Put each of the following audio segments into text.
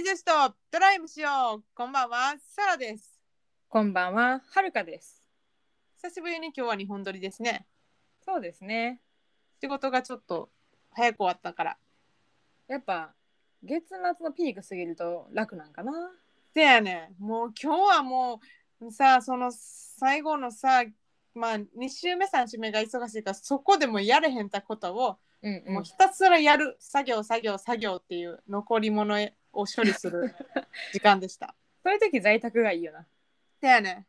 イジェストドライブしよう。こんばんはサラです。こんばんは、はるかです。久しぶりに今日は日本撮りですね。そうですね。仕事がちょっと早く終わったから。やっぱ月末のピーク過ぎると楽なんかな。せやねん。もう今日はもうさその最後のさまあ2週目3週目が忙しいからそこでもやれへんたことを、うんうん。もうひたすらやる。作業作業作業っていう残り物を処理する 時間でしたそういう時在宅がいいよな。せやねん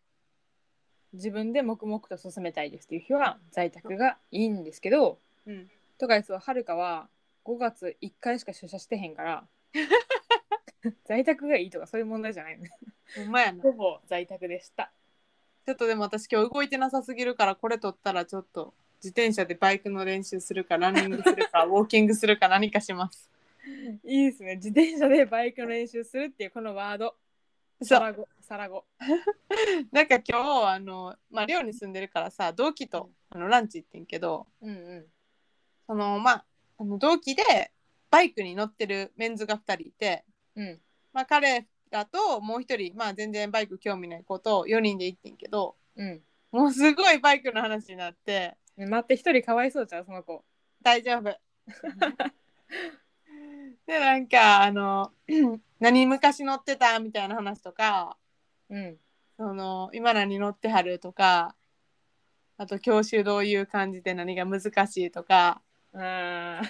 自分で黙々と進めたいですっていう日は在宅がいいんですけど、うんとかそうはるかは5月1回しか出社してへんから 在宅がいいとかそういう問題じゃないのね。ほんまやなほぼ在宅でした。ちょっとでも私今日動いてなさすぎるからこれ取ったらちょっと自転車でバイクの練習するかランニングするか ウォーキングするか何かします。いいですね。自転車でバイクの練習するっていうこのワード。そうサラゴ。サラゴ。なんか今日あの、まあ、寮に住んでるからさ同期とあのランチ行ってんけどうんうん。そのまああの同期でバイクに乗ってるメンズが2人いて、うん。まあ、彼らともう1人、まあ、全然バイク興味ない子と4人で行ってんけどうん。もうすごいバイクの話になってね待って一人かわいそうじゃんその子大丈夫。でなんかあの 何昔乗ってたみたいな話とかうん。その今何乗ってはるとかあと教習どういう感じで何が難しいとかあ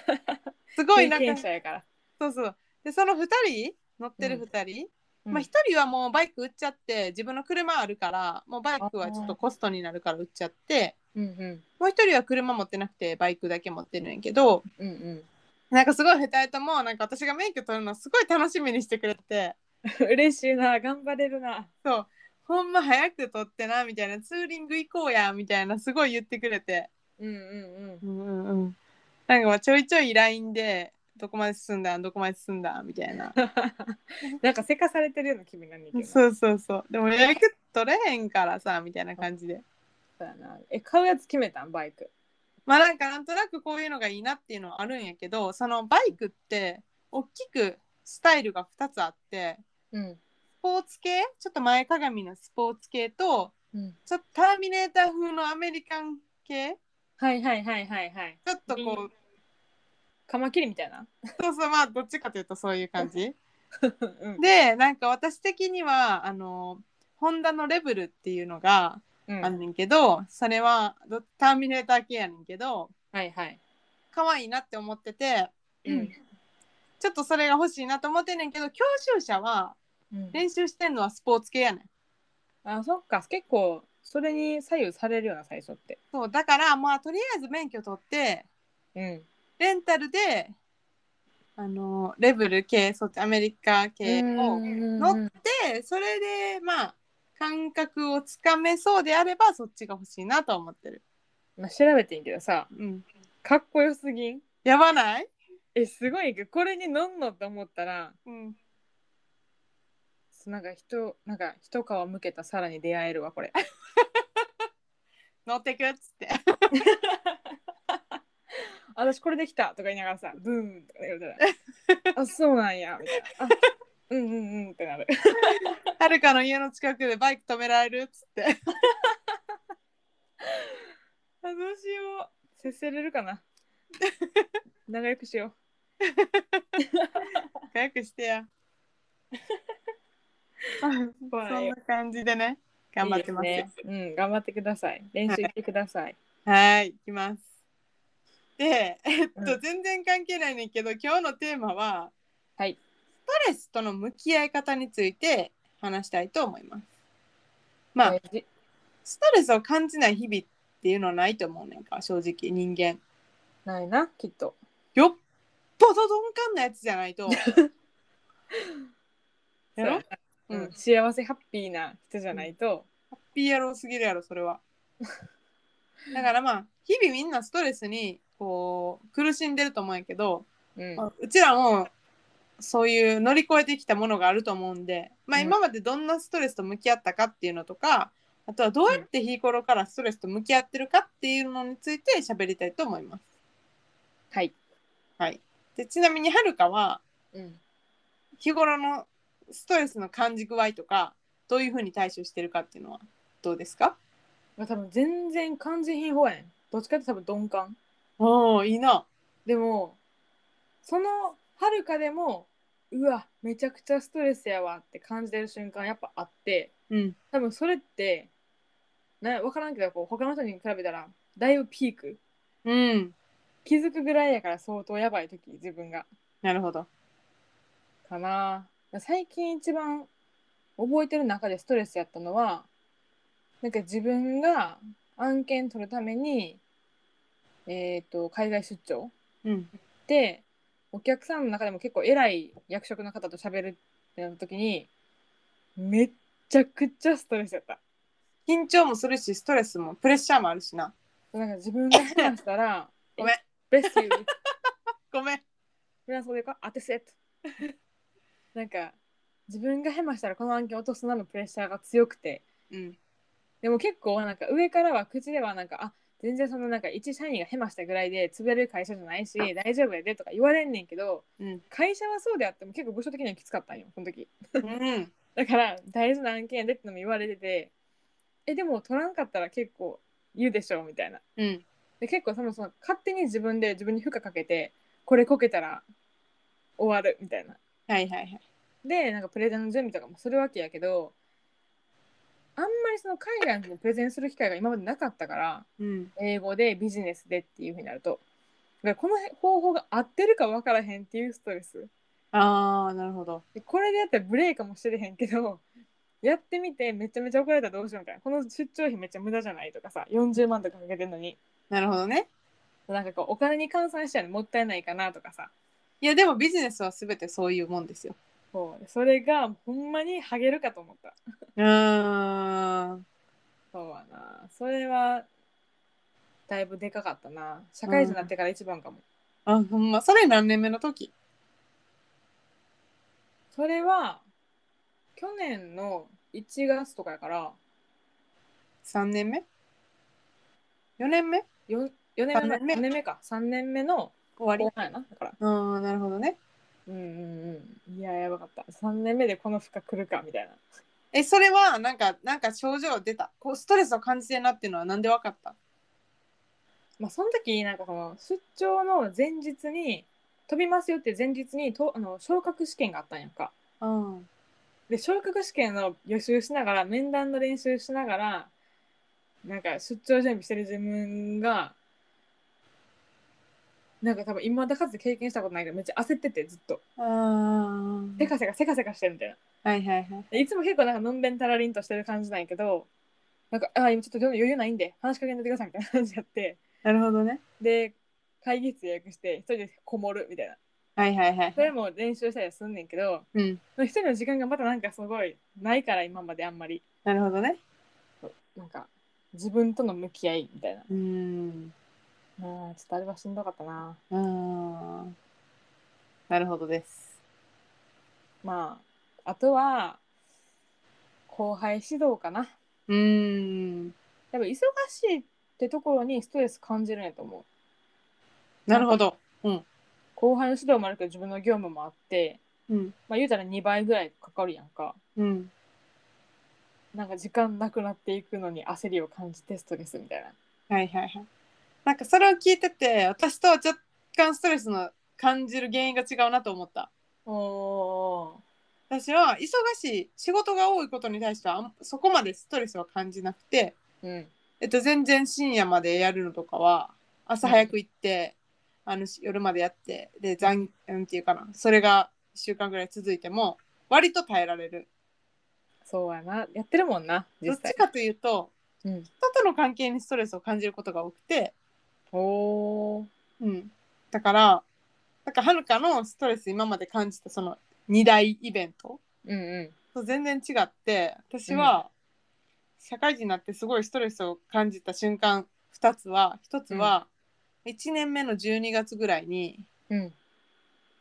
すごいなんか者やから、そうそう。でその2人乗ってる2人、うん。まあ1人はもうバイク売っちゃって自分の車あるからもうバイクはちょっとコストになるから売っちゃってうんうん。もう1人は車持ってなくてバイクだけ持ってるんやけどうんうんなんかすごい2人ともなんか私が免許取るのすごい楽しみにしてくれて。嬉しいな頑張れるな。そう。ほんま早く取ってなみたいな。ツーリング行こうやみたいなすごい言ってくれて。うんうんうん。うんうんうん。なんかまあちょいちょい LINE でどこまで進んだどこまで進んだみたいな。なんかせかされてるような気分なんだけどなそうそうそう。でも予約取れへんからさみたいな感じで。そうやな。え買うやつ決めたんバイクまあなんかなんとなくこういうのがいいなっていうのはあるんやけどそのバイクって大きくスタイルが2つあってうん。スポーツ系ちょっと前かがみのスポーツ系とうん。ちょっとターミネーター風のアメリカン系はいはいはいはいはい。ちょっとこうカマキリみたいな。そうそうまあどっちかというとそういう感じ。うん。でなんか私的にはあのホンダのレベルっていうのがうんあんねんけど、それはどターミネーター系やねんけどはいはい。可愛いなって思ってて、うん。ちょっとそれが欲しいなと思ってんねんけど教習車はうん。練習してんのはスポーツ系やねん。あそっか。結構それに左右されるような最初って。そうだからまあとりあえず免許取ってうん。レンタルであのレベル系そっちアメリカ系を乗ってそれでまあ感覚をつかめそうであればそっちが欲しいなと思ってる。まあ、調べてんけどさうん。かっこよすぎんやばない？えすごいけどこれに乗んのって思ったらうん。なんか人なんか一皮むけたさらに出会えるわこれ 乗ってくっつって。私これできたとか言いながらさブーンとか言われたら あそうなんやみたいなあうんうんうんってなる。はるかの家の近くでバイク止められるっつって。あどうしよう。接せれるかな。仲良くしよ 早くしてや。そんな感じでね。う頑張ってます。よ。いいですね。うん頑張ってください。練習してください、はい、行きます。で、えっと、うん。全然関係ないねんけど、今日のテーマは、はい。ストレスとの向き合い方について話したいと思います。まあ、ストレスを感じない日々っていうのはないと思うねんか、正直人間。ないなきっとよっぽど鈍感なやつじゃないと。やろ？そうんん、幸せハッピーな人じゃないと、ハッピー野郎すぎるやろ、それは。だからまあ、日々みんなストレスにこう苦しんでると思うんやけど、うんまあうちらもそういう乗り越えてきたものがあると思うんで、まあ、うん。今までどんなストレスと向き合ったかっていうのとか、あとはどうやって日頃からストレスと向き合ってるかっていうのについて喋りたいと思います。はい、はい、でちなみにはるかはうん、日頃のストレスの感じ具合とかどういうふうに対処してるかっていうのはどうですか？まあ多分全然感じひん方やねん。どっちかって多分鈍感。おおいいな。でもそのはるかでもうわめちゃくちゃストレスやわって感じてる瞬間やっぱあってうん。多分それってな分からんけどこう他の人に比べたらだいぶピーク。うん。気づくぐらいやから相当やばい時自分が。なるほど。かな。最近一番覚えてる中でストレスやったのはなんか自分が案件取るためにえっ、と海外出張うん。でお客さんの中でも結構偉い役職の方と喋るってなった時にめっちゃくちゃストレスやった。緊張もするしストレスもプレッシャーもあるしな。なんか自分が話したら ごめん。ベストユーごめん。フランス語でか当てせっとなんか自分がヘマしたらこの案件落とすなのプレッシャーが強くて。うん。でも結構なんか上からは口ではなんかあ全然そのなんか一社員がヘマしたぐらいで潰れる会社じゃないし大丈夫やでとか言われんねんけどうん。会社はそうであっても結構部署的にはきつかったんよその時。うん。だから大事な案件やでってのも言われててえでも取らんかったら結構言うでしょみたいな。うん。で結構そのその勝手に自分で自分に負荷かけてこれこけたら終わるみたいな。はいはいはい。でなんかプレゼンの準備とかもするわけやけどあんまりその海外にプレゼンする機会が今までなかったからうん。英語でビジネスでっていうふうになるとだからこの方法が合ってるか分からへんっていうストレス。ああなるほど。でこれでやったらブレーカーもしてれへんけどやってみてめちゃめちゃ怒られたらどうしようみたいな。この出張費めっちゃ無駄じゃないとかさ40万とかかけてんのに。なるほどね。なんかこうお金に換算しちゃうのもったいないかなとかさ。いやでもビジネスは全てそういうもんですよそう。それがほんまにハゲるかと思った。うー。んそうやな。それはだいぶでかかったな。社会人になってから一番かも、あほんま。それ何年目の時？それは去年の1月とかやから。3年目？4年目？4, 4年目三年目？4年目か。3年目の終わり？後半やな。だから。ああなるほどねうんうんうん。いややばかった。3年目でこの負荷来るかみたいな。えそれはなんかなんか症状出た？こうストレスを感じてるなっていうのはなんでわかった？まあその時なんかその出張の前日に飛びますよって前日にとあの昇格試験があったんやんか。うん。で昇格試験の予習しながら面談の練習しながらなんか出張準備してる自分がなんか多分今だかつて経験したことないけどめっちゃ焦っててずっと。あせかせかせかせかしてるみたいなはいはいはい。でいつも結構なんかのんべんたらりんとしてる感じなんやけどなんか「あ今ちょっと余裕ないんで話しかけんといてください」みたいな感じやって。なるほどね。で会議室予約して一人でこもるみたいな。はいはいはいそれも練習したりすんねんけどうん。一人の時間がまたなんかすごいないから今まであんまり。なるほどね。なんか自分との向き合いみたいな。うーんあーちょっとあれはしんどかったな。あーなるほどです。まああとは後輩指導かな。うーん。多分忙しいってところにストレス感じるんやと思う。なるほど。うん。後輩の指導もあるけど自分の業務もあってうん。まあ言うたら2倍ぐらいかかるやんか。うん。なんか時間なくなっていくのに焦りを感じてストレスみたいな。はいはいはいなんかそれを聞いてて私とは若干ストレスの感じる原因が違うなと思った。お私は忙しい仕事が多いことに対してはそこまでストレスは感じなくて、うん。えっと、全然深夜までやるのとかは朝早く行って、あのし夜までやってで残なんていうかなそれが1週間ぐらい続いても割と耐えられる。そうやな。やってるもんな実際。どっちかというとうん。人との関係にストレスを感じることが多くて、おー。うん、だからなんかはるかのストレス今まで感じたその2大イベントうんうん。と全然違って私は社会人になってすごいストレスを感じた瞬間2つは。1つは1年目の12月ぐらいに、うん。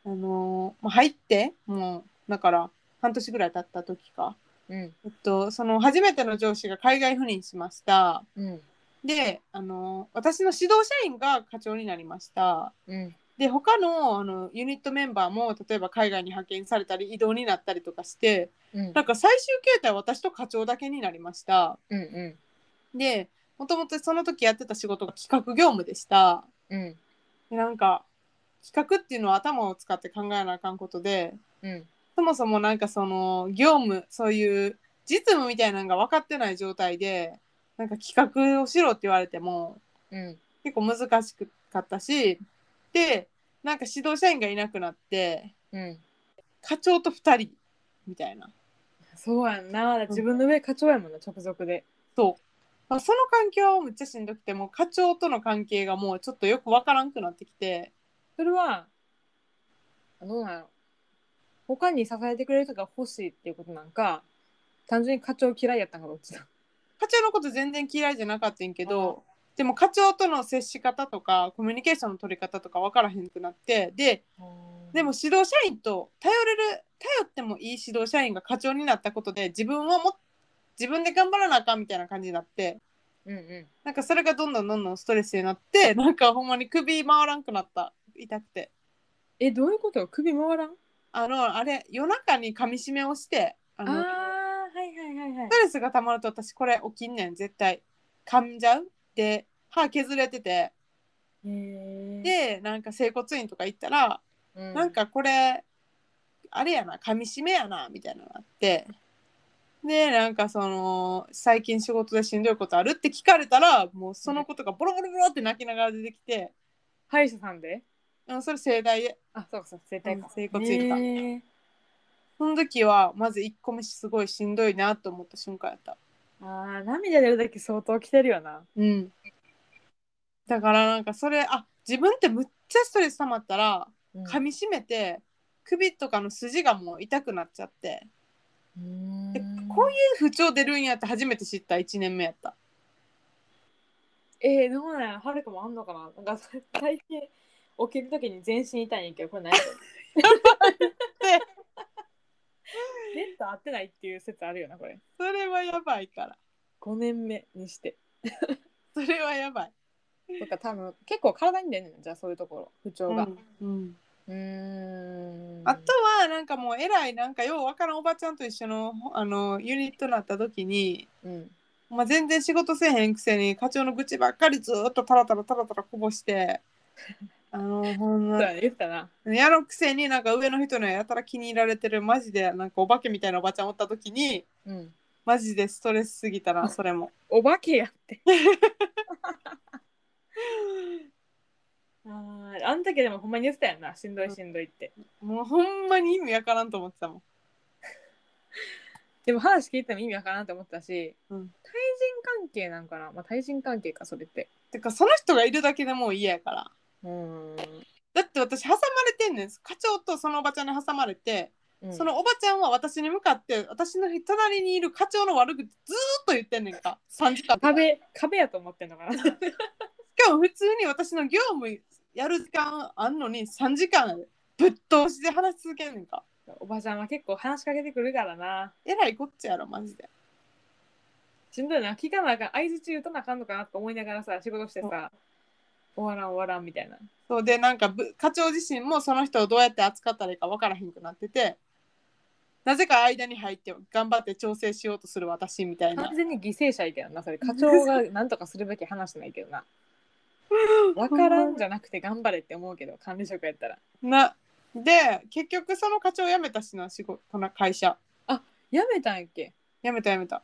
あのーまあ入ってもうだから半年ぐらい経った時か、うん。えっと、その初めての上司が海外赴任しました。うんで、あのー私の指導社員が課長になりました。うん。で他のあのユニットメンバーも例えば海外に派遣されたり異動になったりとかしてうん。なんか最終形態は私と課長だけになりました。うんうでもともとその時やってた仕事が企画業務でした。んうん。でなんか企画っていうのは頭を使って考えなあかんことでうん。そもそもなんかその業務そういう実務みたいなのが分かってない状態でなんか企画をしろって言われてもうん。結構難しかったしでなんか指導社員がいなくなってうん。課長と2人みたいな。そうやんな。自分の上課長やもんな直属で。そう、まあ、その環境はめっちゃしんどくてもう課長との関係がもうちょっとよく分からんくなってきて。それはどうなの他に支えてくれる人が欲しいっていうことなんか単純に課長嫌いやったんかどっちだ課長のこと全然嫌いじゃなかったんやけどでも課長との接し方とかコミュニケーションの取り方とか分からへんくなってででも指導社員と頼れる頼ってもいい指導社員が課長になったことで自分はも自分で頑張らなあかんみたいな感じになってうんうん。なんかそれがどんどんどんどんストレスになって なんかほんまに首回らんくなった。痛くて。えどういうこと？首回らん？あのあれ夜中に噛み締めをしてストレスがたまると私これ起きんねん絶対。噛んじゃう？で歯削れてて。でなんか整骨院とか行ったら、うん。なんかこれあれやな噛み締めやなみたいなのがあって。でなんかその最近仕事でしんどいことあるって聞かれたらもうそのことがボロボロボロって泣きながら出てきて、歯医者さんで？うん、それ盛大で。あそうかそうか整体か、うん整骨院とか。へーその時はまず1個目すごいしんどいなと思った瞬間やった。あー涙出るだけ相当来てるよな。うん。だからなんかそれあ自分ってむっちゃストレス溜まったらうん。噛みしめて首とかの筋がもう痛くなっちゃって。うーん。でこういう不調出るんやって初めて知った1年目やった。えー、どうなんやはるかもあんのかな。なんか最近起きるときに全身痛いんやけどこれ何やベ ッド合ってないっていう説あるよなこれ。それはやばいから。5年目にして。それはやばい。とか多分結構体に出んねんじゃあそういうところ。不調が。うんうーん。あとはなんかもう偉いなんかようわからんおばちゃんと一緒のあのユニットになった時に、うん。まあ、全然仕事せえへんくせに課長の愚痴ばっかりずっとタラタラタラタラこぼして あのほんま。そうやね言ってたな。やのくせになんか上の人のやたら気に入られてるマジでなんかお化けみたいなおばちゃんおった時にうん。マジでストレスすぎたなそれも。お化けやって。あーあん時でもほんまに言ってたよな。しんどいしんどいって。もうほんまに意味わからんと思ってたもん。でも話聞いても意味わからんって思ったし、うん。対人関係なんかな。まあ対人関係かそれって。てかその人がいるだけでもう嫌やからうーん。だって私挟まれてんねん。課長とそのおばちゃんに挟まれて、うん。そのおばちゃんは私に向かって私の隣にいる課長の悪口ずーっと言ってんねんか。3時間。壁壁やと思ってんのかな。しかも普通に私の業務やる時間あんのに3時間ぶっ通しで話し続けんねんか。おばちゃんは結構話しかけてくるからな。えらいこっちゃろマジで。しんどいな。聞かなあかん。相づち言うとなあかんのかなと思いながらさ仕事してさ終わらん終わらんみたいな。そうでなんかぶ課長自身もその人をどうやって扱ったらいいか分からへんくなっててなぜか間に入って頑張って調整しようとする私みたいな。完全に犠牲者やけどな。それ課長が何とかするべき話ないけどな。分からんじゃなくて頑張れって思うけど管理職やったら。な。で結局その課長辞めたしな仕事この会社。辞めたんやっけ？辞めた辞めた。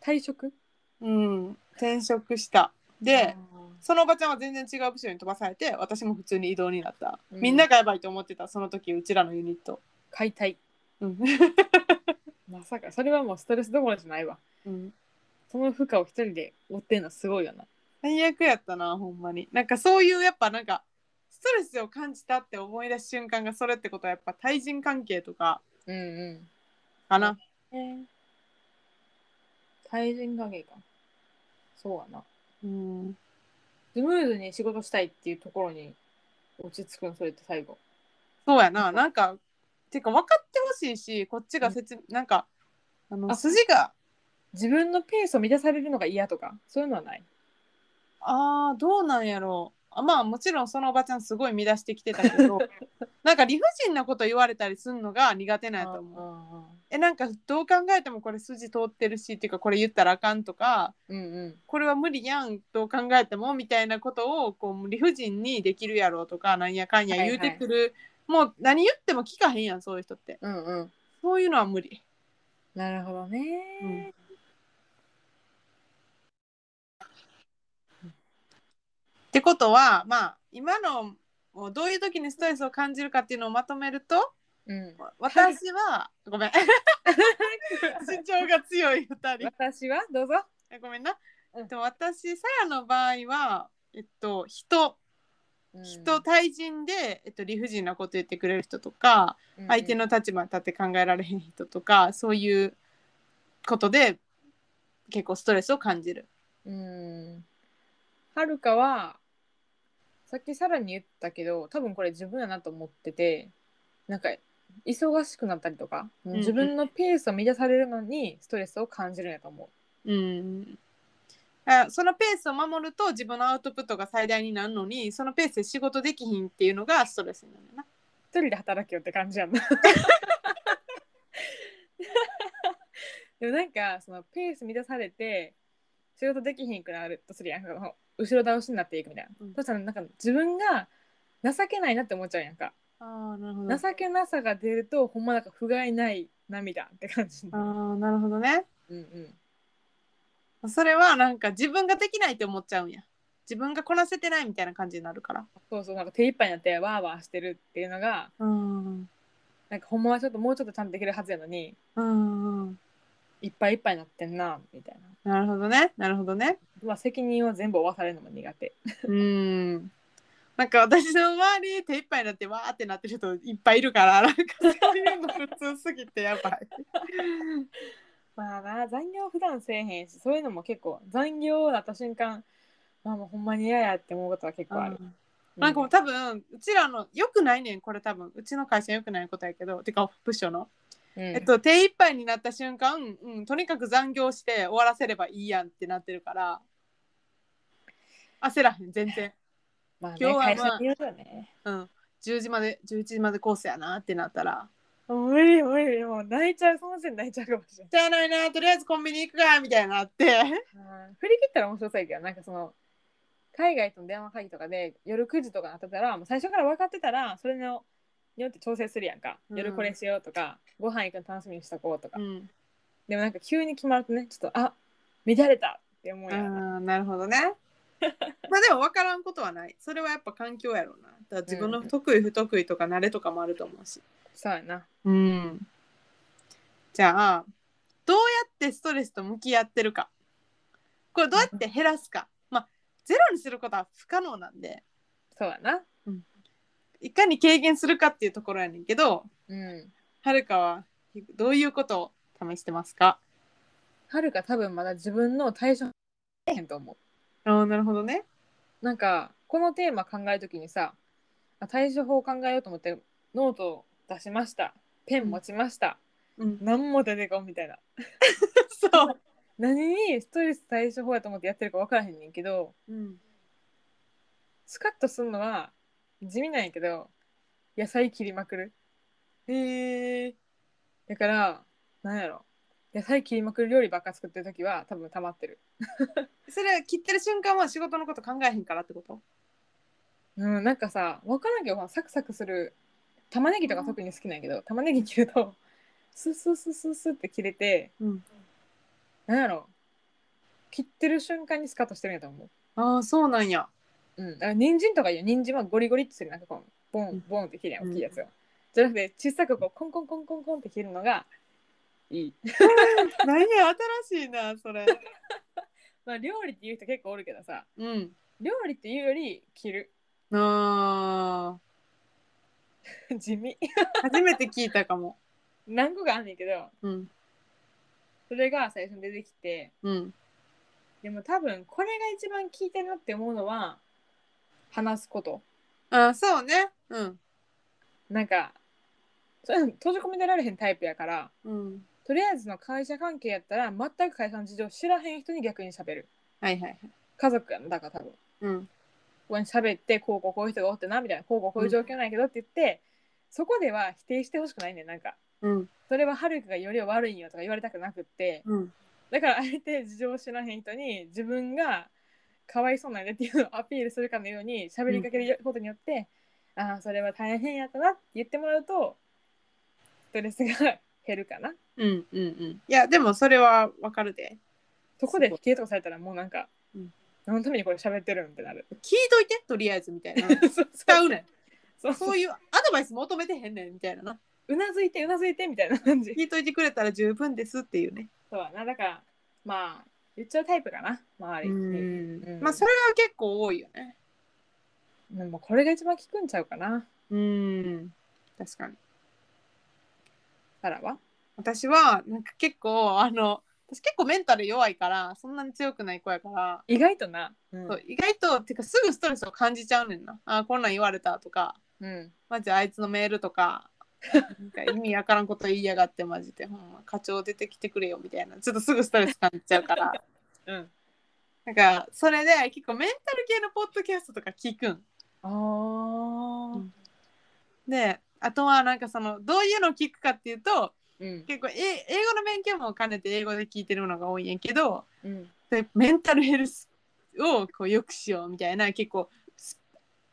退職？うん。転職した。でそのおばちゃんは全然違う部署に飛ばされて私も普通に異動になった、うん。みんながやばいと思ってたその時うちらのユニット。解体。うん、まさかそれはもうストレスどころじゃないわ。うん、その負荷を一人で負ってんのすごいよな。最悪やったなほんまに。なんかそういうやっぱなんかストレスを感じたって思い出す瞬間がそれってことはやっぱ対人関係とかうんうん。かな、対人関係か。そうやな。うん、スムーズに仕事したいっていうところに落ち着くのそれって最後。そうやな。なんか。てか分かってほしいしこっちが説、なんかあのあ筋が。自分のペースを満たされるのが嫌とかそういうのはない？あーどうなんやろあまあもちろんそのおばちゃんすごい乱してきてたけど なんか理不尽なこと言われたりするのが苦手なんやと思う。えなんかどう考えてもこれ筋通ってるしっていうかこれ言ったらあかんとかうんうん。これは無理やんどう考えてもみたいなことをこう理不尽にできるやろうとかなんやかんや言うてくる、もう何言っても聞かへんやんそういう人って。うんうん。そういうのは無理。なるほどね、ってことはまあ今のもうどういう時にストレスを感じるかっていうのをまとめるとうん。私はごめん。主張が強い2人。私は？どうぞ。えごめんな、うん。えっと、私さやの場合はえっと人。人対人で、えっと、理不尽なこと言ってくれる人とか、相手の立場に立って考えられへん人とかそういうことで結構ストレスを感じる。うん。はるかはさっきさらに言ったけど多分これ自分やなと思っててなんか忙しくなったりとか、ん自分のペースを乱されるのにストレスを感じるんやと思う。ん。あそのペースを守ると自分のアウトプットが最大になるのにそのペースで仕事できひんっていうのがストレスになるな。う一人で働けよって感じやんな。でもなんかそのペース乱されて仕事できひんくなるとするやんその後ろ倒しになっていくみたいな、うん。そしたらなんか自分が情けないなって思っちゃうやんか。あーなるほど。情けなさが出るとほんまなんか不甲斐ない涙って感じあーなるほどね。うんうん。それはなんか自分ができないって思っちゃうんや。自分がこなせてないみたいな感じになるから。そうそう。なんか手一杯になってワーワーしてるっていうのがうん。なんかほんまはちょっともうちょっとちゃんとできるはずやのに。うんうんいっぱいいっぱいになってんなみたいななるほどね。なるほどね。まあ責任を全部負わされるのも苦手うん。なんか私の周り手いっぱいになってわーってなってる人いっぱいいるからなんかそういうの普通すぎてやばい。まあな残業普段せえへんしそういうのも結構残業だった瞬間まあもうほんまに嫌やって思うことは結構ある、なんかもう多分うちらのよくないねんこれ多分うちの会社よくないことやけどてか部署の、うん。えっと手いっぱいになった瞬間、うん、とにかく残業して終わらせればいいやんってなってるから。焦らへん全然。まあね今日はまあねうん、10時まで11時までコースやなってなったら。無理無理もう泣いちゃうその時点で泣いちゃうかもしれ「じゃあないなとりあえずコンビニ行くか」みたいになって。振り切ったら面白そうやけどなんかその海外との電話会議とかで夜9時とかなってたらもう最初から分かってたらそれのによって調整するやんか、うん。夜これしようとかご飯行くの楽しみにしとこうとか、うん。でもなんか急に決まるとねちょっとあ乱れたって思うあやん。なーなるほどね。まあでも分からんことはない。それはやっぱ環境やろうな。だから自分の得意不得意とか慣れとかもあると思うし。そうやな。うん。じゃあどうやってストレスと向き合ってるか。これどうやって減らすか。まあゼロにすることは不可能なんで。そうやないかに軽減するかっていうところやねんけどうんはるかはどういうことを試してますか？はるか多分まだ自分の対処へんと思ああなるほどね。うなんかこのテーマ考えるときにさあ対処法を考えようと思ってノートを出しました。ペン持ちました、うん。何も出てこんみたいな。そう、何にストレス対処法やと思ってやってるか分からへんねんけどうん、スカッとするのは地味なんやけど野菜切りまくる。へえだからなんやろ。野菜切りまくる料理ばっか作ってる時は多分溜まってる。それ切ってる瞬間は仕事のこと考えへんからってこと？うんなんかさ分からんけどサクサクする玉ねぎとか特に好きなんやけど玉ねぎ切るとスッスッスッスッスッって切れてうん。なんやろ。切ってる瞬間にスカッとしてるんやと思う。ああそうなんやうん、だから人参とかいいよ人参はゴリゴリってする。なんかこうボンボンって切るやん大きいやつを、じゃなくて小さくこうコンコンコンコンコンって切るのがいい。何や新しいなそれ。まあ料理って言う人結構おるけどさ。うん。料理っていうより切る。あ 地味。ー初めて聞いたかも。何個かあんねんけどうん。それが最初に出てきて。うん。でも多分これが一番効いてるなって思うのは話すこと。あーそうね。うん。なんかそれ閉じ込めてられへんタイプやからうん。とりあえずの会社関係やったら全く会社の事情知らへん人に逆に喋る。はいはいはい。家族やんだから多分。うん。ここに喋ってこうこうこういう人がおってなみたいなこうこうこういう状況なんやけどって言って、そこでは否定してほしくないねんなんか。うん。それははるかがよりは悪いんよとか言われたくなくって。うん。だからあえて事情を知らへん人に自分がかわいそうなんやでっていうのをアピールするかのように喋りかけることによって、ああそれは大変やったなって言ってもらうとストレスが減るかな。うんうんうん。いやでもそれはわかるで。そこで否定とかされたらもうなんか、うん。何のためにこれ喋ってるんってなる。聞いといてとりあえずみたいな。そう。使うねん。そう。そういうアドバイス求めてへんねんみたいなな。うなずいてうなずいてみたいな感じ。聞いといてくれたら十分ですっていうね。そうやな。だからまあ言っちゃうタイプかな周り。に、うんうん。まあそれは結構多いよね。でもこれが一番効くんちゃうかな。うん。確かに。サラは？私はなんか結構あの私結構メンタル弱いからそんなに強くない子やから、意外とな。うん。そう。意外とてかすぐストレスを感じちゃうねんな。あこんなん言われたとか。うん。マジあいつのメールとかなんか意味わからんこと言いやがってマジで。ほんま課長出てきてくれよみたいな。ちょっとすぐストレス感じちゃうから。うん。なんかそれで結構メンタル系のポッドキャストとか聞くん。あー。うん。であとはなんかそのどういうのを聞くかっていうとうん。結構え英語の勉強も兼ねて英語で聞いてるのが多いんやけどうん。でメンタルヘルスをこう良くしようみたいな結構ス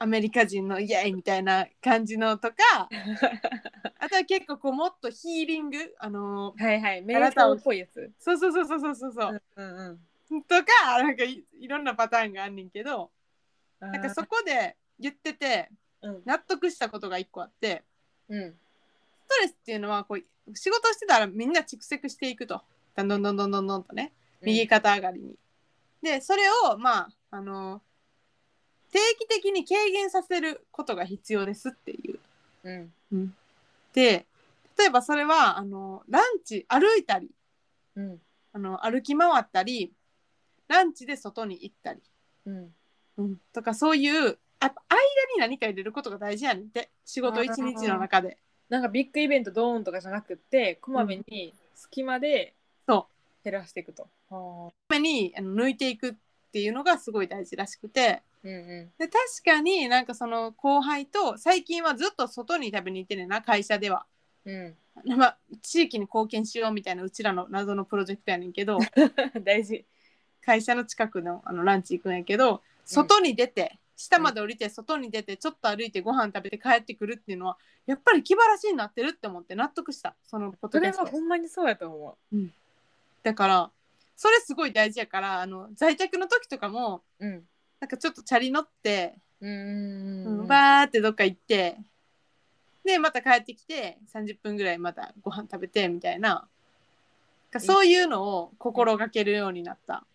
アメリカ人のイエイみたいな感じのとか あとは結構こうもっとヒーリングあのーはいはい。メあなたをールっぽいやつ。そうそうそうそうそう。そうそう、うんうんとかなんかいいろんなパターンがあんねんけどうんなんかそこで言っててうん。納得したことが一個あってうん。ストレスっていうのはこう仕事してたらみんな蓄積していくと。どんどんどんどんどんどんとね。右肩上がりに。でそれをまああの定期的に軽減させることが必要ですっていう。うん。で例えばそれはあのランチ歩いたりうん。あの歩き回ったりランチで外に行ったり、うん。うん、とかそういうあ間に何か入れることが大事やねんって。仕事一日の中で。なんかビッグイベントドーンとかじゃなくってこまめに隙間でそう。減らしていくと。はためにあの抜いていくっていうのがすごい大事らしくて。あうんうで確かになんかその後輩と最近はずっと外に食べに行ってんねんな会社では。んうん。まあ、地域に貢献しようみたいなうちらの謎のプロジェクトやねんけど 大事。会社の近くのあのランチ行くんやけど外に出て、下まで降りて外に出てちょっと歩いてご飯食べて帰ってくるっていうのはやっぱり気晴らしになってるって思って納得した。そのポッそれドキャスト。はほんまにそうやと思だからそれすごい大事やからあの在宅の時とかもう。うんなんかちょっとチャリ乗ってうんバーってどっか行ってでまた帰ってきて30分ぐらいまたご飯食べてみたいなそういうのを心がけるようになった。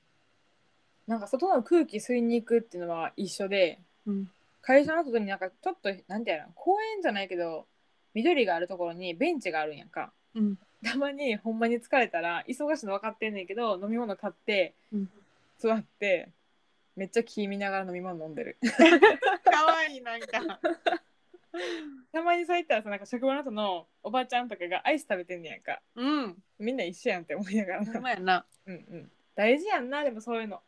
なんか外の空気吸いに行くっていうのは一緒でうん。会社の外になんかちょっとなんていうの公園じゃないけど緑があるところにベンチがあるんやんか。うん。たまにほんまに疲れたら忙しいの分かってんねんけど飲み物買って、うん。座ってめっちゃ気見ながら飲み物飲んでる。かわいいなんか。たまにそう言ったらさなんか職場の後のおばちゃんとかがアイス食べてんねやんか。うん。みんな一緒やんって思いながら。ほんまやな。うんうん。大事やんなでもそういうの。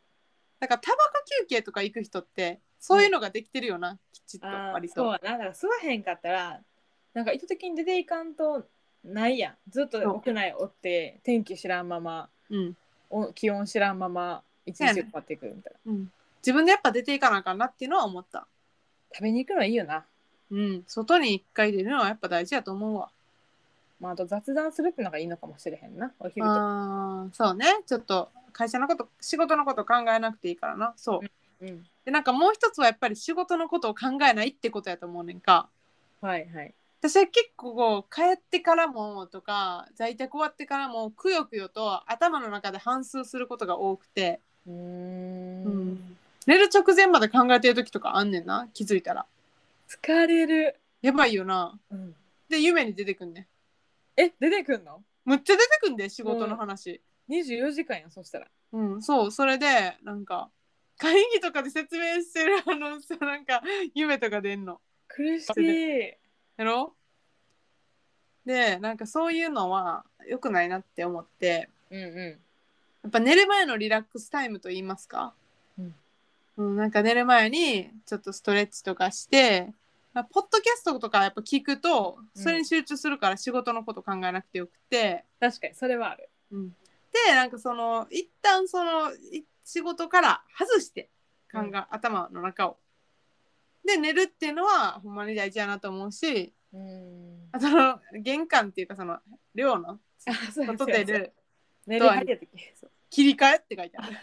だからタバコ休憩とか行く人ってそういうのができてるよな、きちっとあー割と。そうやな。だから吸わへんかったらなんか意図的に出ていかんとないやん。ずっと屋内おって天気知らんまま。うん。お気温知らんまま一日終わっていくみたいなうん、自分でやっぱ出ていかなあかんなっていうのは思った。食べに行くのはいいよなうん、外に一回出るのはやっぱ大事やと思うわ。まあ、あと雑談するってのがいいのかもしれへんなお昼とかそうね。ちょっと会社のこと、仕事のこと考えなくていいからな。そう。うんで、なんかもう一つはやっぱり仕事のことを考えないってことやと思うねんか。はいはい私は結構こう帰ってからもとか在宅終わってからもくよくよと頭の中で反芻することが多くてうー。んうん。寝る直前まで考えてる時とかあんねんな気づいたら。疲れる、やばいよな。うん、で夢に出てくんねん。え出てくんの？むっちゃ出てくんで仕事の話 ?24 時間やんそしたら。うん、そうそれでなんか会議とかで説明してる あのさなんか夢とか出んの。苦しい。やろ？でなんかそういうのは良くないなって思って。うんうやっぱ寝る前のリラックスタイムと言いますか、うん。うん、なんか寝る前にちょっとストレッチとかして、まあ、ポッドキャストとかやっぱ聞くとそれに集中するから仕事のこと考えなくてよくて、確かにそれはある。うん、でなんかその一旦そのい仕事から外して考え、うん。頭の中を。で寝るっていうのはほんまに大事やなと思うしうん。あとの玄関っていうかその寮のあそうやホテル寝る入った時切り替えって書いてある。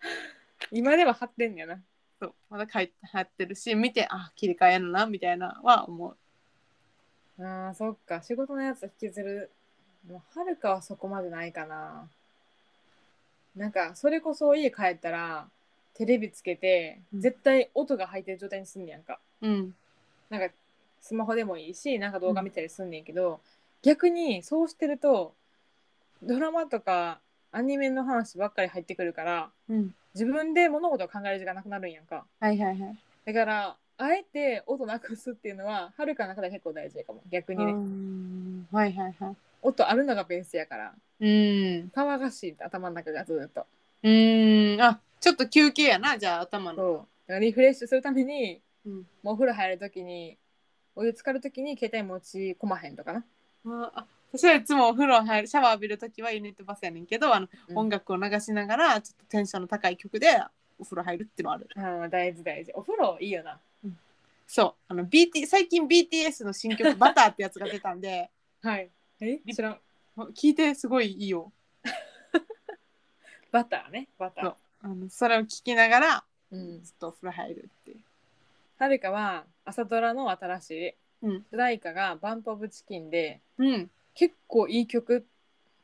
今では貼ってんねやな。そう。まだ書いて貼ってるし見てあ切り替えやのなみたいなは思う。あーそっか。仕事のやつ引きずる。もうはるかはそこまでないかな。なんかそれこそ家帰ったらテレビつけてうん。絶対音が入ってる状態にすんねやんか。うん。なんかスマホでもいいしなんか動画見たりすんねんけど、逆にそうしてるとドラマとかアニメの話ばっかり入ってくるからうん、自分で物事を考える時間なくなるんやんかはいはいはい。だからあえて音なくすっていうのははるかの中では結構大事かも逆にね、うんはいはいはい。音あるのがベースやからうん。騒がしい頭の中がずっとうん。あちょっと休憩やなじゃあ頭の。そうだからリフレッシュするためにうん、もうお風呂入る時にお湯浸かる時に携帯持ち込まへんとかな、ああ私はいつもお風呂入るシャワー浴びるときはユニットバスやねんけどあの、うん。音楽を流しながらちょっとテンションの高い曲でお風呂入るっていうのある。ああ大事大事。お風呂いいよな。そう。あの BT 最近 BTS の新曲「バター」ってやつが出たんで。はい。え？知らん。聞いてすごいいいよ。バターね。バター。あのそれを聞きながらうん。ずっとお風呂入るっていう。はるかは朝ドラの新しいうん。主題歌がバンプオブチキンでうん。結構いい曲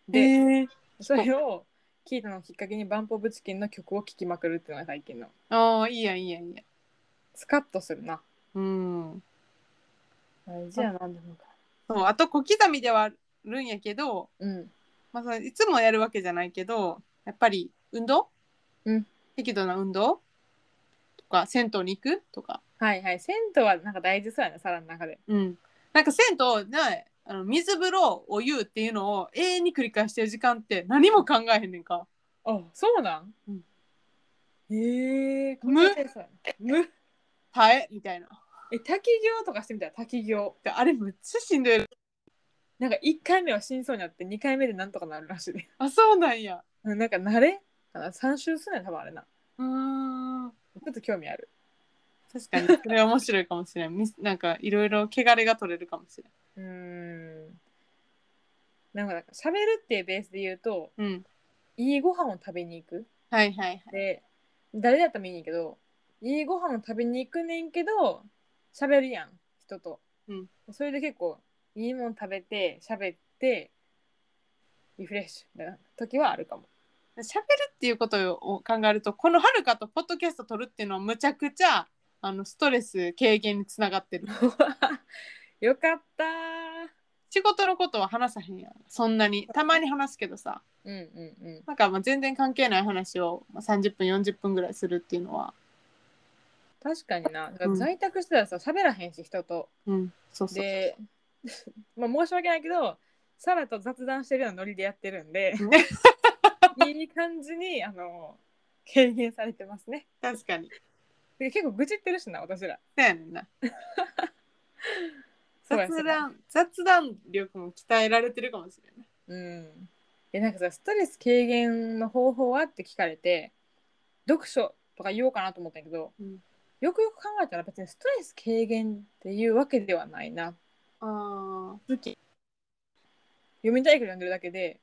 で、で、それを聞いたのをきっかけにバンプオブチキンの曲を聴きまくるっていうのが最近の。ああいいやんいいやんいいやん。スカッとするな。うん。大事やなでも。かそうあと小刻みではあるんやけど、うん。まあ、いつもやるわけじゃないけどやっぱり運動、うん、適度な運動？とか銭湯に行く？とか、はいはい。銭湯はなんか大事そうやなサラの中で。うん、なんか銭湯ねあの水風呂お湯っていうのを永遠に繰り返してる時間って何も考えへんねんか。あそうなん、うん。へえ無？無？耐え？みたいな。え滝行とかしてみたら滝行であれむっちゃしんどい。なんか1回目は死にそうになって2回目でなんとかなるらしい。で あそうなんや。うんなんか慣れ？かな？3周するねん多分あれな。うーん。ちょっと興味ある確かにそれ面白いかもしれん。みなんかいろいろ汚れが取れるかもしれん。うーんなんかなんか喋るっていうベースで言うとうん。いいご飯を食べに行くはいはいはい。で誰だったらもいいねんけどいいご飯を食べに行くねんけど喋るやん人と、うんそれで結構いいもん食べて喋ってリフレッシュな時はあるかも喋るっていうことを考えるとこのはるかとポッドキャスト撮るっていうのはむちゃくちゃあのストレス軽減につながってる。よかった。仕事のことは話さへんやん。そんなに。たまに話すけどさ。うんうんうん。なんかまあ全然関係ない話をまあ30分40分ぐらいするっていうのは。確かにな。在宅してたらさ喋らへんし人と。うん。そうそうで まあ申し訳ないけどサラと雑談してるようなノリでやってるんでいい感じにあの軽減されてますね。確かにで結構愚痴ってるしな私ら。そうやねんな。そうや雑談雑談力も鍛えられてるかもしれな。いうん。でなんかさストレス軽減の方法はって聞かれて読書とか言おうかなと思ったけど、うん。よくよく考えたら別にストレス軽減っていうわけではないな。あ好き。読みたいけど読んでるだけで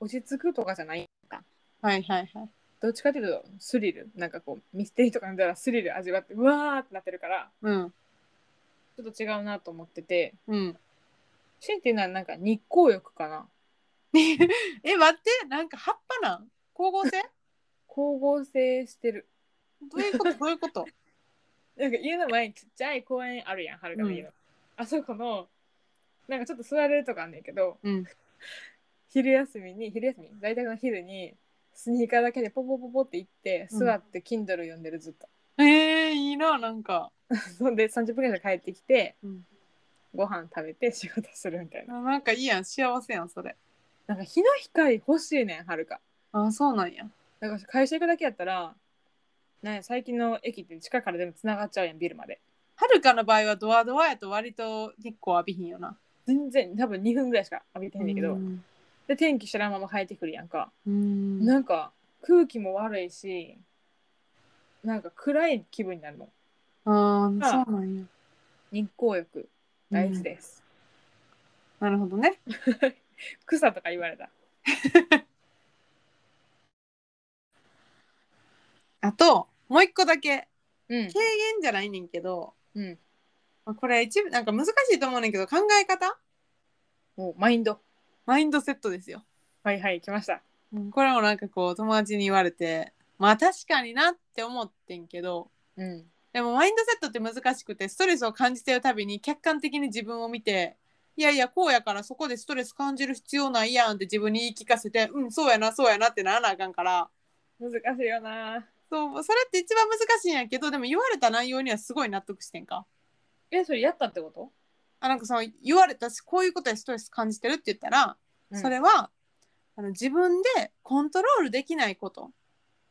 落ち着くとかじゃないか。ーはいはいはいどっちかっていうとスリル。なんかこうミステリーとか読んだらスリル味わってうわーってなってるからうん。ちょっと違うなと思ってて。うん。シンっていうのはなんか日光浴かな。え待ってなんか葉っぱなん？光合成？光合成してる。どういうこと？どういうこと？なんか家の前にちっちゃい公園あるやんはるかの家の、あそこのなんかちょっと座れるとかあんねんけどうん。昼休みに昼休み？在宅の昼にスニーカーだけでポポポポって行ってうん。座って Kindle 読んでるずっと、えー、いいななんか。そんで30分ぐらいで帰ってきて、うん。ご飯食べて仕事するみたいな。あなんかいいやん。幸せやんそれ。なんか日の光欲しいねんはるか。あそうなんや。だから会社行くだけやったらね最近の駅って地下から全部つながっちゃうやんビルまで。はるかの場合はドアドアやと割と日光浴びひんよな。全然多分2分ぐらいしか浴びてへんねんけど、うんで天気知らんまま帰ってくるやんか、うん。なんか空気も悪いしなんか暗い気分になるの。あーそうなんや。日光浴大事です、なるほどね。草とか言われた。あともう一個だけ。うん。軽減じゃないねんけど、うん。まあ、これ一部なんか難しいと思うねんけど考え方？おマインドマインドセットですよ。はいはい来ましたうんこれもなんかこう友達に言われてまあ確かになって思ってんけどうんでもマインドセットって難しくてストレスを感じてるたびに客観的に自分を見ていやいやこうやからそこでストレス感じる必要ないやんって自分に言い聞かせてうんそうやなそうやなってならなあかんから難しいよなそうそれって一番難しいんやけどでも言われた内容にはすごい納得してんか。えそれやったってこと、あなんかその言われたしこういうことでストレス感じてるって言ったら、うん。それはあの自分でコントロールできないこと。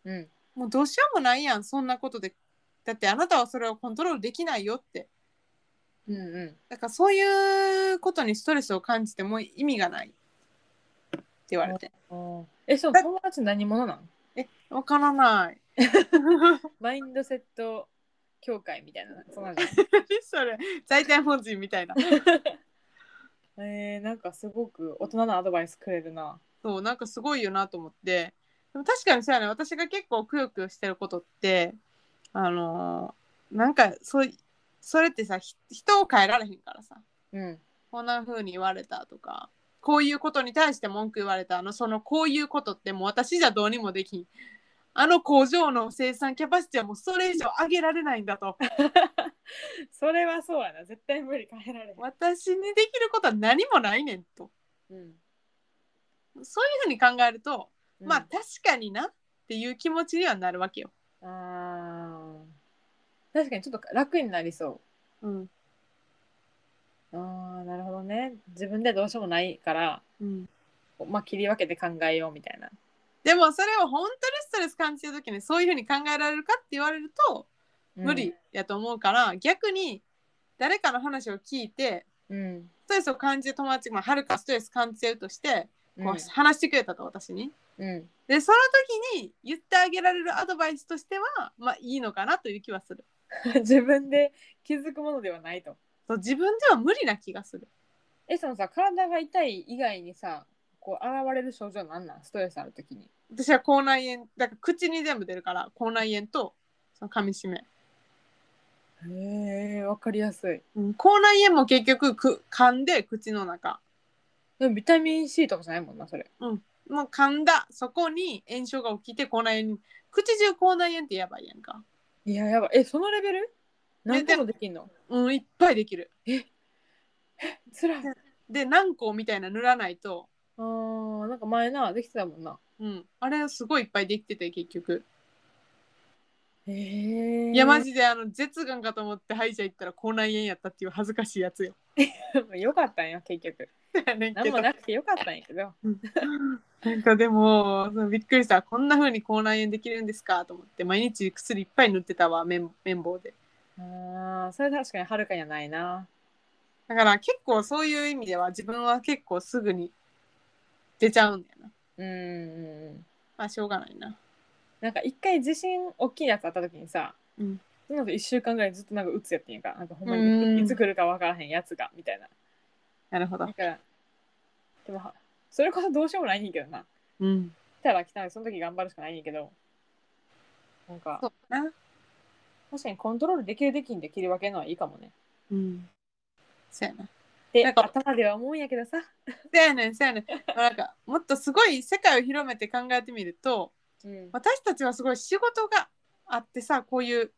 うん。もうどうしようもないやんそんなことで。だってあなたはそれをコントロールできないよって。うんうん。だからそういうことにストレスを感じても意味がない。って言われて。うんえその友達何者なん？えわからない。マインドセット協会みたいなそんなんじゃな それ在店本人みたいな。えー、なんかすごく大人のアドバイスくれるな。そうなんかすごいよなと思って。でも確かにそうやね。私が結構くよくよしてることってあのーなんかそうそれってさひ人を変えられへんからさ。うん。こんな風に言われたとかこういうことに対して文句言われたあのそのこういうことってもう私じゃどうにもできんあの工場の生産キャパシティはもうそれ以上上げられないんだと。それはそうやな。絶対無理変えられへん、私にできることは何もないねんと。うん。そういう風に考えると、うん。まあ確かになっていう気持ちにはなるわけよ。あー。確かにちょっと楽になりそう。ん。うあーなるほどね。自分でどうしようもないからうん、まあ切り分けて考えようみたいなでもそれを本当にストレス感じてる時にそういう風に考えられるかって言われると無理やと思うから、逆に誰かの話を聞いてうんストレスを感じる友達が、まあ、はるかストレス感じてるとしてうんこう話してくれたと私に。うんでその時に言ってあげられるアドバイスとしてはまあいいのかなという気はする。自分で気づくものではないとそう自分では無理な気がする。えそのさ体が痛い以外にさこう現れる症状なんなん？ストレスある時に。私は口内炎だから口に全部出るから口内炎とその噛み締め、へえわかりやすい。うん、口内炎も結局く噛んで口の中。でもビタミン C とかじゃないもんなそれ。もう噛んだそこに炎症が起きて口内炎に口中口内炎ってやばいやんか。いややばい。えそのレベル？何個もできんの？うんいっぱいできる。つらい。で軟膏みたいな塗らないとあーなんか前なできてたもんな。うん。あれすごいいっぱいできてて結局。へえいやマジであの舌がんかと思って歯医者行ったら口内炎やったっていう恥ずかしいやつよ。よかったんや結局。やねんけど何もなくてよかったんやけど。なんかでもそうびっくりした。こんな風に口内炎できるんですかと思って毎日薬いっぱい塗ってたわ綿綿棒で。あーそれ確かにはるかにはないな。だから結構そういう意味では自分は結構すぐに出ちゃうんだよな。うんまあしょうがないな。なんか一回地震大きいやつあった時にさ、うん。その後1週間ぐらいずっとなんか打つやってんやんか。なんかほんまうん。にいつ来るか分からへんやつがみたいな。なるほど。だからでもはそれこそどうしようもないねんけどな。うん。来たら来たらその時頑張るしかないねんけど。なんかそうだな。確かにコントロールできるできんで切り分けるのはいいかもね。うん。そうやなでなんか頭では思うんやけどさ、そうやねんそうやねん。なんかもっとすごい世界を広めて考えてみるとうん。私たちはすごい仕事があってさこういう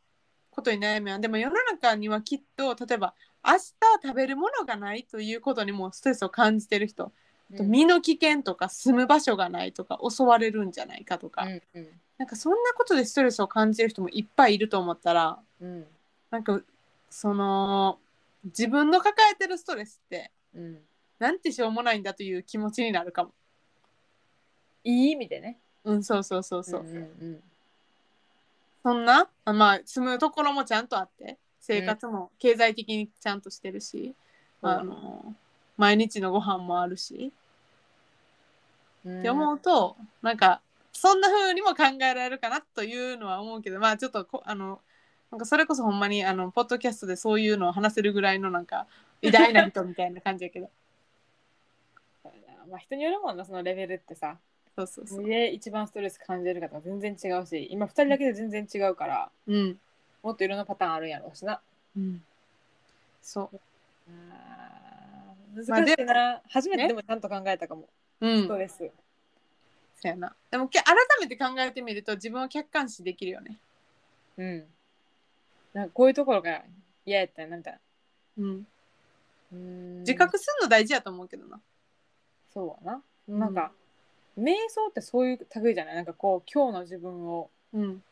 ことに悩むやんでも世の中にはきっと例えば明日食べるものがないということにもストレスを感じてる人、身の危険とか住む場所がないとか襲われるんじゃないかとか、うんうん。なんかそんなことでストレスを感じてる人もいっぱいいると思ったらうん。なんかその自分の抱えてるストレスってうん。なんてしょうもないんだという気持ちになるかも。いい意味でね。うんそうそうそうそう。んうんうん。そんなあまあ住むところもちゃんとあって生活も経済的にちゃんとしてるし、うん。あの毎日のご飯もあるし、うん。って思うとなんかそんな風にも考えられるかなというのは思うけどまあちょっとこあのなんかそれこそほんまにあのポッドキャストでそういうのを話せるぐらいのなんか偉大な人みたいな感じやけど。まあ人によるもんなそのレベルってさ。そうそうそう。で一番ストレス感じるかとか全然違うし今2人だけで全然違うからうん、もっといろんなパターンあるんやろうしな。うん、そう。あ難しいな、初めてね。でもちゃんと考えたかも、うん。ストレス。そうやな。でもけ改めて考えてみると自分を客観視できるよね。うんなんかこういうところが嫌やったなみたいなうん。うーん自覚するの大事やと思うけどな。そうやななんか、瞑想ってそういう類じゃない？なんかこう今日の自分をうん。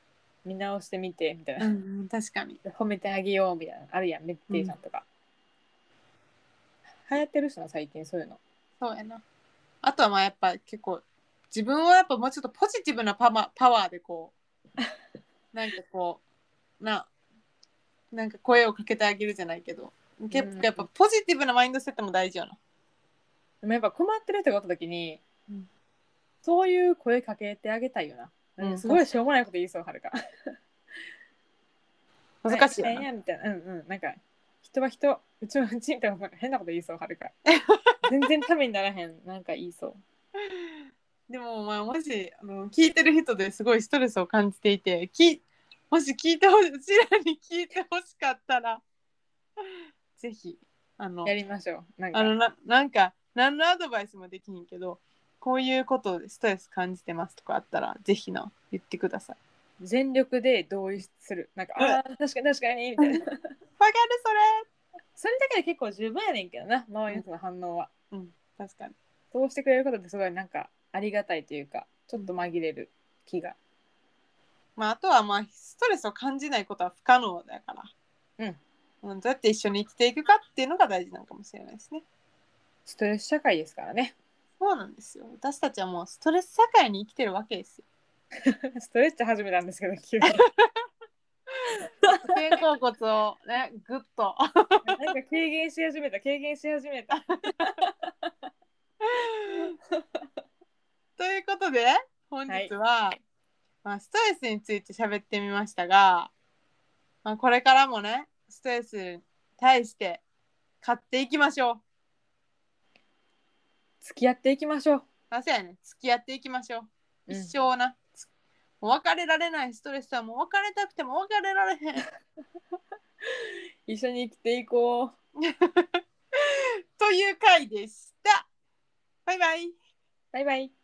見直してみてみたいな、うん、確かに。褒めてあげようみたいなあるやんメディテーションとか、流行ってるしな最近そういうのそうやな。あとはまあやっぱ結構自分をやっぱもうちょっとポジティブなパワパワーでこう なんかこうななんか声をかけてあげるじゃないけど。結うん構やっぱポジティブなマインドセットも大事よな。でもやっぱ困ってる人がおった時に、うん。そういう声かけてあげたいよな、うん。すごいしょうもないこと言いそうはるか。難しいよな。みたいな。うんうん。なんか人は人うちはうちんか変なこと言いそうはるか。全然ためにならへん。なんか言いそう。でもまあもしあの聞いてる人ですごいストレスを感じていてきもし聞いてほしうちらに聞いてほしかったら。ぜひあのやりましょう。なんか。あのななんか何のアドバイスもできひんけどこういうことでストレス感じてますとかあったらぜひな言ってください。全力で同意する。なんかあー確かに確かにみたいな。わかるそれ。だけで結構十分やねんけどな周りの人の反応は。それうん。確かに。そうしてくれることってすごいなんかありがたいというかちょっと紛れる気がまああとはまあストレスを感じないことは不可能だから。うんうん。どうやって一緒に生きていくかっていうのが大事なのかもしれないですね。ストレス社会ですからねそうなんですよ。私たちはもうストレス社会に生きてるわけですよ。ストレッチ始めたんですけど急に 肩甲骨をね、ぐっと。なんか軽減し始めた軽減し始めた ということで、本日は、まあ、ストレスについて喋ってみましたが、まあ、これからもね、ストレスに対して勝っていきましょう。付き合っていきましょう、あそうやね、付き合っていきましょう。うん一生な。つもう別れられないストレスはもう別れたくても別れられへん。一緒に生きていこう という回でした。バイバイ。バイバイ